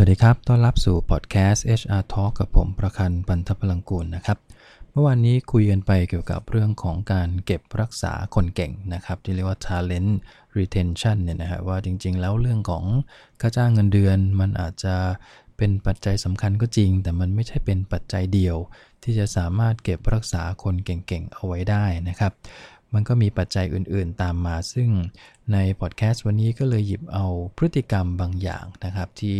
วัสดีครับ ต้อนรับสู่พอดแคสต์ HR Talk กับผมประคันปันทพลังกูลนะครับ เมื่อวานนี้คุยกันไปเกี่ยวกับเรื่องของการเก็บรักษาคนเก่งนะครับ ที่เรียกว่า talent retention เนี่ยนะฮะว่าจริงๆ แล้วเรื่องของค่าจ้างเงินเดือน มันอาจจะเป็นปัจจัยสำคัญก็จริง แต่มันไม่ใช่เป็นปัจจัยเดียว ที่จะสามารถเก็บรักษาคนเก่งๆ เอาไว้ได้นะครับ มันก็มีปัจจัยอื่นๆตามมา ซึ่งในพอดแคสต์วันนี้ก็เลยหยิบเอาพฤติกรรมบางอย่างนะครับที่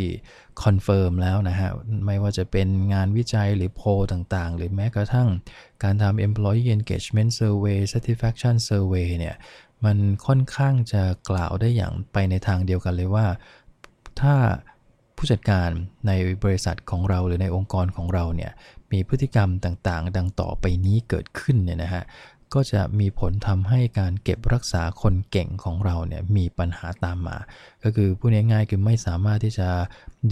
confirm แล้วนะฮะ ไม่ว่าจะเป็นงานวิจัยหรือโพลต่างๆ หรือแม้กระทั่งการทำ employee engagement survey satisfaction survey เนี่ย มันค่อนข้างจะกล่าวได้อย่างไปในทางเดียวกันเลยว่า ถ้าผู้จัดการในบริษัทของเราหรือในองค์กรของเราเนี่ยมีพฤติกรรมต่างๆ ดังต่อไปนี้เกิดขึ้นเนี่ยนะฮะ ก็จะมีผลทำให้การเก็บรักษาคนเก่งของเราเนี่ยมีปัญหาตามมา ก็คือพูดง่ายๆคือไม่สามารถที่จะ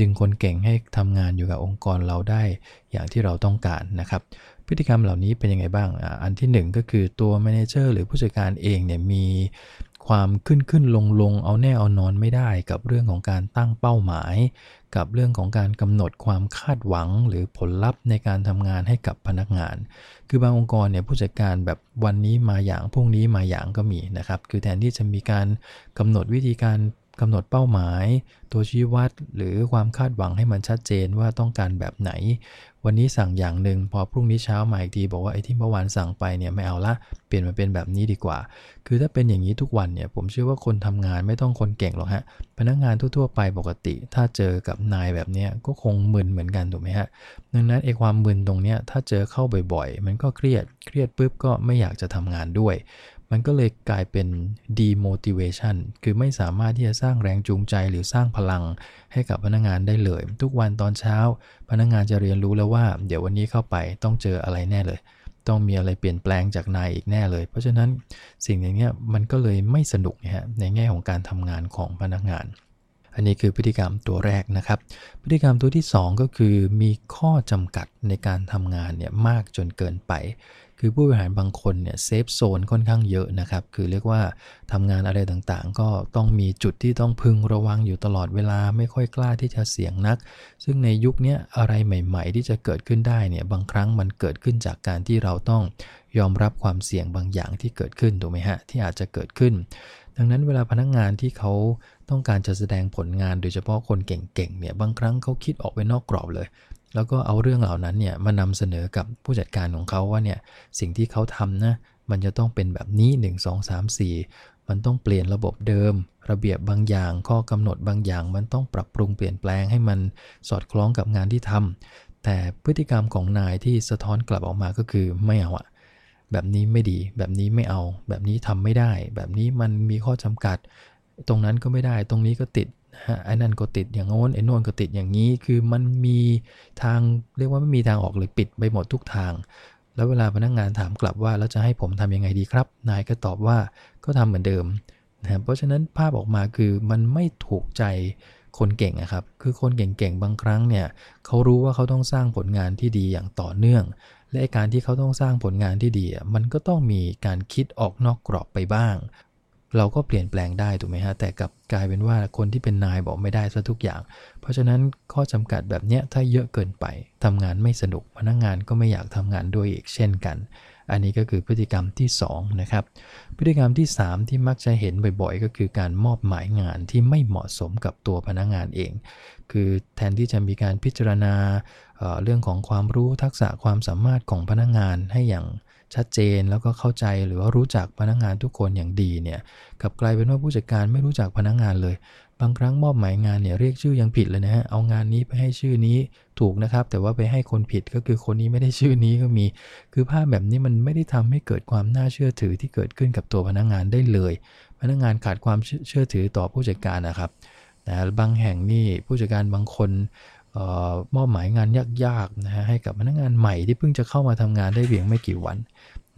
ดึงคนเก่งให้ทำงานอยู่กับองค์กรเราได้อย่างที่เราต้องการนะครับ พฤติกรรมเหล่านี้เป็นยังไงบ้าง อันที่ 1 ก็คือตัว manager หรือผู้จัดการเองเนี่ยมี ความขึ้นขึ้นลงลงเอาแน่เอานอนไม่ได้กับเรื่องของการตั้งเป้าหมาย กับเรื่องของการกำหนดความคาดหวังหรือผลลัพธ์ในการทำงานให้กับพนักงาน คือบางองค์กรเนี่ยผู้จัดการแบบวันนี้มาอย่างพรุ่งนี้มาอย่างก็มีนะครับ คือแทนที่จะมีการกำหนดวิธีการ กำหนดเป้าหมาย ตัวชี้วัด หรือความคาดหวังให้มันชัดเจนว่าต้องการแบบไหน วันนี้สั่งอย่างหนึ่งพอพรุ่งนี้เช้ามาอีกทีบอกว่าไอ้ที่เมื่อวานสั่งไปเนี่ยไม่เอาละเปลี่ยนมาเป็นแบบนี้ดีกว่า คือถ้าเป็นอย่างนี้ทุกวันเนี่ยผมเชื่อว่าคนทำงานไม่ต้องคนเก่งหรอกฮะพนักงานทั่วๆไปปกติ ถ้าเจอกับนายแบบนี้ก็คงมึนเหมือนกันถูกไหมฮะดังนั้นไอ้ความมึนตรงเนี้ยถ้าเจอเข้าบ่อยๆ มันก็เครียดเครียดปุ๊บก็ไม่อยากจะทำงานด้วย มันก็เลยกลายเป็น demotivation คือไม่สามารถที่จะสร้างแรงจูงใจหรือสร้างพลังให้กับพนักงานได้เลย ทุกวันตอนเช้า พนักงานจะเรียนรู้แล้วว่า เดี๋ยววันนี้เข้าไปต้องเจออะไรแน่เลย ต้องมีอะไรเปลี่ยนแปลงจากนายอีกแน่เลย เพราะฉะนั้นสิ่งอย่างนี้มันก็เลยไม่สนุกนะฮะในแง่ของการทำงานของพนักงาน อันนี้คือพฤติกรรมตัวแรกนะครับ พฤติกรรมตัวที่ 2 ก็คือมีข้อจำกัดในการทำงานเนี่ยมากจนเกินไป คือผู้บริหารบางคนเนี่ยเซฟโซนค่อนข้างเยอะนะครับ คือเรียกว่าทำงานอะไรต่างๆ ก็ต้องมีจุดที่ต้องพึงระวังอยู่ตลอดเวลาไม่ค่อยกล้าที่จะเสี่ยงนัก ซึ่งในยุคนี้อะไรใหม่ ๆ ที่จะเกิดขึ้นได้เนี่ยบางครั้งมันเกิดขึ้นจากการที่เราต้องยอมรับความเสี่ยงบางอย่างที่เกิดขึ้นถูกไหมฮะที่อาจจะเกิดขึ้น ดังนั้นเวลาพนักงงานที่เขาต้องการจะแสดงผลงานโดยเฉพาะคนเก่งๆเนี่ยบางครั้งเขาคิดออกไปนอกกรอบเลย แล้วก็เอาเรื่องเหล่านั้นเนี่ยมานำเสนอกับผู้จัดการของเขาว่าเนี่ยสิ่งที่เขาทำนะมันจะต้องเป็นแบบนี้ 1 2 3 4 มันต้องเปลี่ยนระบบเดิม ระเบียบบางอย่าง ข้อกำหนดบางอย่าง มันต้องปรับปรุงเปลี่ยนแปลงให้มันสอดคล้องกับงานที่ทำแต่พฤติกรรมของนายที่สะท้อนกลับออกมาก็คือไม่เอาอะ แบบนี้ไม่ดี แบบนี้ไม่เอา แบบนี้ทำไม่ได้ แบบนี้มันมีข้อจำกัด ตรงนั้นก็ไม่ได้ ตรงนี้ก็ติดไอ้นั่นก็ติดอย่างโน้นไอ้โน้นก็ติดอย่างนี้ คือมันมีทางเรียกว่าไม่มีทางออกเลยปิดไปหมดทุกทาง แล้วเวลาพนักงงานถามกลับว่าแล้วจะให้ผมทํำยังไงดีครับ นายก็ตอบว่าก็ทำเหมือนเดิมนะเพราะฉะนั้นภาพออกมาคือมันไม่ถูกใจคนเก่งนะครับ คือคนเก่งๆ บางครั้งเนี่ยเขารู้ว่าเขาต้องสร้างผลงานที่ดีอย่างต่อเนื่อง และการที่เขาต้องสร้างผลงานที่ดี มันก็ต้องมีการคิดออกนอกกรอบไปบ้าง เราก็เปลี่ยนแปลงได้ถูกไหมฮะ แต่กับกลายเป็นว่าคนที่เป็นนายบอกไม่ได้ซะทุกอย่าง เพราะฉะนั้นข้อจำกัดแบบเนี้ยถ้าเยอะเกินไปทำงานไม่สนุกพนักงงานก็ไม่อยากทำงานด้วยอีกเช่นกัน อันนี้ก็คือพฤติกรรมที่2นะครับ พฤติกรรมที่ 3 ที่มักจะเห็นบ่อยๆ ก็คือการมอบหมายงานที่ไม่เหมาะสมกับตัวพนักงงานเอง คือแทนที่จะมีการพิจารณาเเรื่องของความรู้ทักษะความสามารถของพนักงงานให้อย่าง ชัดเจนแล้วก็เข้าใจหรือว่ารู้จักพนักงานทุกคนอย่างดีเนี่ยกับกลายเป็นว่าผู้จัดการไม่รู้จักพนักงานเลย บางครั้งมอบหมายงานเนี่ยเรียกชื่อยังผิดเลยนะฮะเอางานนี้ไปให้ชื่อนี้ถูกนะครับ แต่ว่าไปให้คนผิดก็คือคนนี้ไม่ได้ชื่อนี้ก็มี คือภาพแบบนี้มันไม่ได้ทำให้เกิดความน่าเชื่อถือที่เกิดขึ้นกับตัวพนักงานได้เลย พนักงานขาดความเชื่อถือต่อผู้จัดการนะครับแต่บางแห่งนี่ผู้จัดการบางคน มอบหมายงานยากๆนะฮะให้กับพนักงานใหม่ที่เพิ่งจะเข้ามาทำงานได้เพียงไม่กี่วัน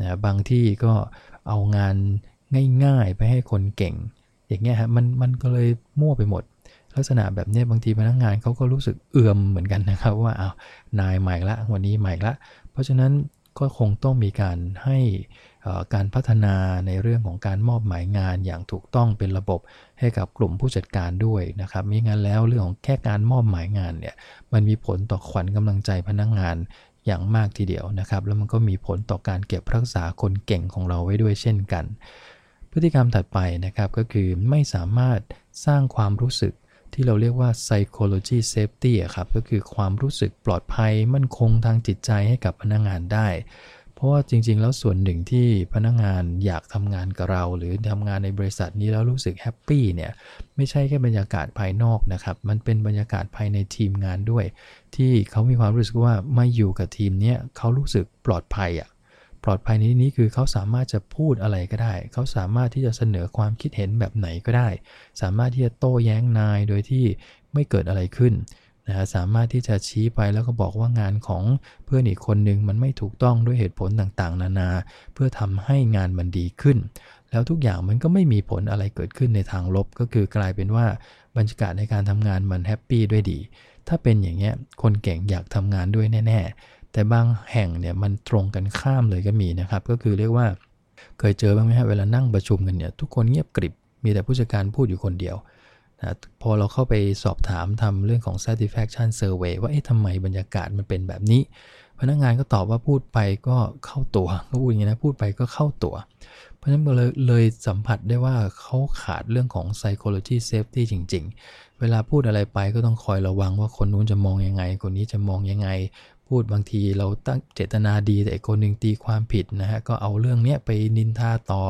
นะบางที่ก็เอางานง่ายๆ ไปให้คนเก่ง อย่างเงี้ยฮะมันมันก็เลยมั่วไปหมด ลักษณะแบบนี้บางทีพนักงานเขาก็รู้สึกเอื่อมเหมือนกันนะครับว่าเอานายใหม่ละวันนี้ใหม่ละ เพราะฉะนั้น ก็คงต้องมีการให้การพัฒนาในเรื่องของการมอบหมายงานอย่างถูกต้องเป็นระบบให้กับกลุ่มผู้จัดการด้วยนะครับมิงั้นแล้วเรื่องของแค่การมอบหมายงานเนี่ยมันมีผลต่อขวัญกำลังใจพนักงงานอย่างมากทีเดียวนะครับ แล้วมันก็มีผลต่อการเก็บรักษาคนเก่งของเราไว้ด้วยเช่นกัน พฤติกรรมถัดไปนะครับก็คือไม่สามารถสร้างความรู้สึก ที่เราเรียกว่า psychology safety ครับก็คือความรู้สึกปลอดภัยมั่นคงทางจิตใจให้กับพนักงงานได้ เพราะว่าจริง ๆ แล้วส่วนหนึ่งที่พนักงงานอยากทำงานกับเรา หรือทำงานในบริษัทนี้แล้วรู้สึกแฮปปี้เนี่ยไม่ใช่แค่บรรยากาศภายนอกนะครับ มันเป็นบรรยากาศภายในทีมงานด้วย ที่เขามีความรู้สึกว่ามาอยู่กับทีมเนี้ยเขารู้สึกปลอดภัยอะ่ะ ปลอดภัยในที่นี้คือเขาสามารถจะพูดอะไรก็ได้ เขาสามารถที่จะเสนอความคิดเห็นแบบไหนก็ได้ สามารถที่จะโต้แย้งนายโดยที่ไม่เกิดอะไรขึ้นนะสามารถที่จะชี้ไปแล้วก็บอกว่างานของเพื่อนอีกคนหนึ่งมันไม่ถูกต้องด้วยเหตุผลต่างๆ นานา เพื่อทำให้งานมันดีขึ้น แล้วทุกอย่างมันก็ไม่มีผลอะไรเกิดขึ้นในทางลบ ก็คือกลายเป็นว่าบรรยากาศในการทำงานมัน happy ด้วยดี ถ้าเป็นอย่างเงี้ยคนเก่งอยากทำงานด้วยแน่ๆ แต่บางแห่งเนี่ยมันตรงกันข้ามเลยก็มีนะครับ ก็คือเรียกว่า เคยเจอบ้างไหมฮะเวลานั่งประชุมกันเนี่ยทุกคนเงียบกริบ มีแต่ผู้จัดการพูดอยู่คนเดียวนะพอเราเข้าไปสอบถามทำเรื่องของ satisfaction survey ว่าเอ๊ะทำไมบรรยากาศมันเป็นแบบนี้ พนักงานก็ตอบว่าพูดไปก็เข้าตัวก็พูดอย่างนี้นะพูดไปก็เข้าตัว เพราะฉะนั้นเลยเลยสัมผัสได้ว่าเขาขาดเรื่องของ psychology safety จริง ๆ เวลาพูดอะไรไปก็ต้องคอยระวังว่าคนนู้นจะมองยังไง คนนี้จะมองยังไง พูดบางทีเราตั้งเจตนาดีแต่อีกคนหนึ่งตีความผิดนะฮะก็เอาเรื่องเนี้ยไปนินทาต่อ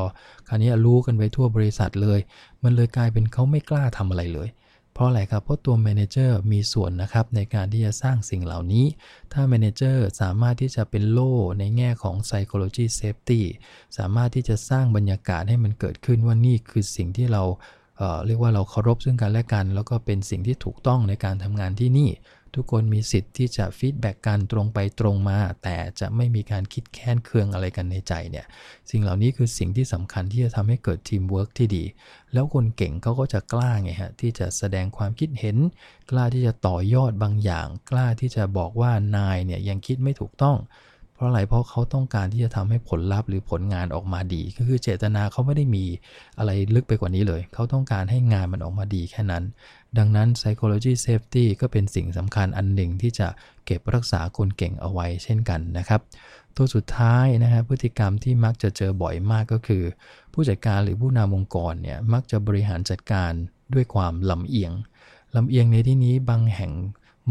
คราวนี้รู้กันไปทั่วบริษัทเลย มันเลยกลายเป็นเขาไม่กล้าทำอะไรเลย เพราะอะไรครับ เพราะตัว manager มีส่วนนะครับในการที่จะสร้างสิ่งเหล่านี้ ถ้า manager สามารถที่จะเป็นโล่ในแง่ของ psychology safety สามารถที่จะสร้างบรรยากาศให้มันเกิดขึ้นว่านี่คือสิ่งที่เราเรียกว่าเราเคารพซึ่งกันและกัน แล้วก็เป็นสิ่งที่ถูกต้องในการทำงานที่นี่ ทุกคนมีสิทธิ์ที่จะ feedback กันตรงไปตรงมา แต่จะไม่มีการคิดแค้นเคืองอะไรกันในใจเนี่ย สิ่งเหล่านี้คือสิ่งที่สำคัญที่จะทำให้เกิดทีมเวิร์กที่ดี แล้วคนเก่งเขาก็จะกล้าไงฮะ ที่จะแสดงความคิดเห็น กล้าที่จะต่อยอดบางอย่าง กล้าที่จะบอกว่านายเนี่ยยังคิดไม่ถูกต้อง เพราะอะไรเพราะเขาต้องการที่จะทำให้ผลลัพธ์หรือผลงานออกมาดี ก็คือเจตนาเขาไม่ได้มีอะไรลึกไปกว่านี้เลย เขาต้องการให้งานมันออกมาดีแค่นั้น ดังนั้น psychology safety ก็เป็นสิ่งสำคัญอันหนึ่งที่จะเก็บรักษาคนเก่งเอาไว้เช่นกันนะครับ ตัวสุดท้ายนะฮะพฤติกรรมที่มักจะเจอบ่อยมากก็คือ ผู้จัดการหรือผู้นำองค์กรเนี่ยมักจะบริหารจัดการด้วยความลำเอียงลำเอียงในที่นี้บางแห่ง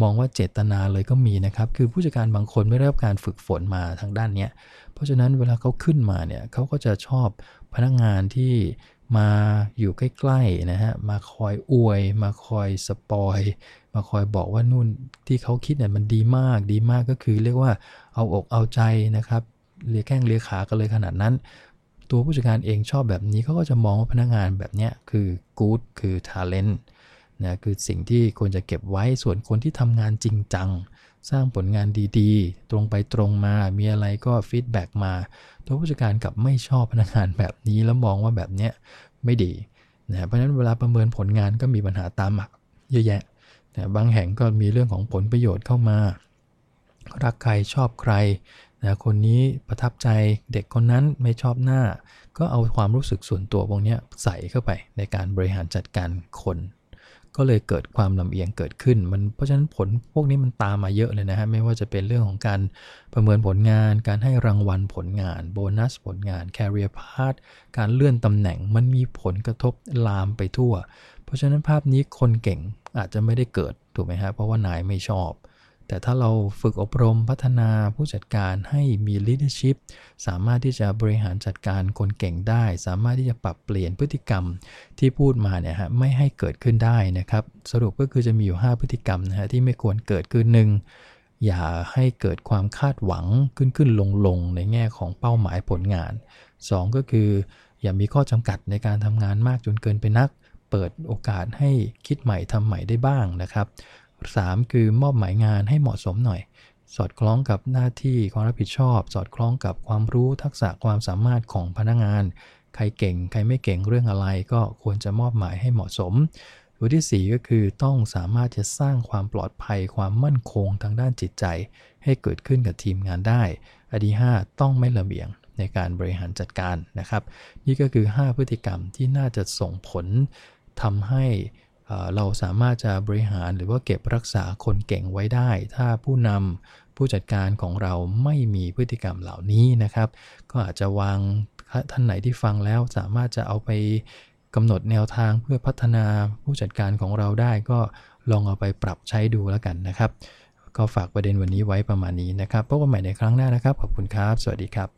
มองว่าเจตนาเลยก็มีนะครับ คือผู้จัดการบางคนไม่ได้รับการฝึกฝนมาทางด้านนี้เพราะฉะนั้นเวลาเขาขึ้นมาเนี่ยเขาก็จะชอบพนักงานที่มาอยู่ใกล้ๆนะฮะ มาคอยอวย มาคอยสปอย มาคอยบอกว่านู่นที่เขาคิดเนี่ยมันดีมาก ดีมากก็คือเรียกว่าเอาอกเอาใจนะครับ เลียแข้งเลียขากันเลยขนาดนั้น ตัวผู้จัดการเองชอบแบบนี้เขาก็จะมองว่าพนักงานแบบเนี้ยคือ good คือ talent นะคือสิ่งที่ควรจะเก็บไว้ส่วนคนที่ทำงานจริงจัง สร้างผลงานดีๆ ตรงไปตรงมา มีอะไรก็ฟีดแบ็กมาตัวผู้จัดการกับไม่ชอบพนักงานแบบนี้แล้วมองว่าแบบเนี้ยไม่ดีนะเพราะฉะนั้นเวลาประเมินผลงานก็มีปัญหาตามมาเยอะแยะนะบางแห่งก็มีเรื่องของผลประโยชน์เข้ามา รักใครชอบใครนะคนนี้ประทับใจเด็กคนนั้นไม่ชอบหน้า ก็เอาความรู้สึกส่วนตัวพวกนี้ใส่เข้าไปในการบริหารจัดการคน ก็เลยเกิดความลำเอียงเกิดขึ้น มันเพราะฉะนั้นผลพวกนี้มันตามมาเยอะเลยนะฮะไม่ว่าจะเป็นเรื่องของการประเมินผลงาน การให้รางวัลผลงานโบนัสผลงาน career path การเลื่อนตำแหน่งมันมีผลกระทบลามไปทั่ว เพราะฉะนั้นภาพนี้คนเก่งอาจจะไม่ได้เกิดถูกไหมฮะเพราะว่านายไม่ชอบ แต่ถ้าเราฝึกอบรมพัฒนาผู้จัดการให้มี leadership สามารถที่จะบริหารจัดการคนเก่งได้ สามารถที่จะปรับเปลี่ยนพฤติกรรมที่พูดมาเนี่ยฮะไม่ให้เกิดขึ้นได้นะครับ สรุปก็คือจะมีอยู่ 5 พฤติกรรมนะฮะที่ไม่ควรเกิดขึ้นหนึ่งอย่าให้เกิดความคาดหวังขึ้นขึ้นลงลงในแง่ของเป้าหมายผลงาน 2 ก็คือ อย่ามีข้อจำกัดในการทำงานมากจนเกินไปนัก เปิดโอกาสให้คิดใหม่ทำใหม่ได้บ้างนะครับ 3 คือมอบหมายงานให้เหมาะสมหน่อย สอดคล้องกับหน้าที่ความรับผิดชอบ สอดคล้องกับความรู้ทักษะความสามารถของพนักงาน ใครเก่ง ใครไม่เก่งเรื่องอะไร ก็ควรจะมอบหมายให้เหมาะสมตัวที่ 4 ก็คือต้องสามารถจะสร้างความปลอดภัยความมั่นคงทางด้านจิตใจ ให้เกิดขึ้นกับทีมงานได้อันที่ 5 ต้องไม่ระเบียงในการบริหารจัดการนะครับ นี่ก็คือ 5 พฤติกรรมที่น่าจะส่งผลทำให้ เราสามารถจะบริหารหรือว่าเก็บรักษาคนเก่งไว้ได้ ถ้าผู้นำผู้จัดการของเราไม่มีพฤติกรรมเหล่านี้นะครับ ก็อาจจะวางท่านไหนที่ฟังแล้วสามารถจะเอาไปกำหนดแนวทางเพื่อพัฒนาผู้จัดการของเราได้ ก็ลองเอาไปปรับใช้ดูแล้วกันนะครับ ก็ฝากประเด็นวันนี้ไว้ประมาณนี้นะครับพบกันใหม่ในครั้งหน้านะครับ ขอบคุณครับ สวัสดีครับ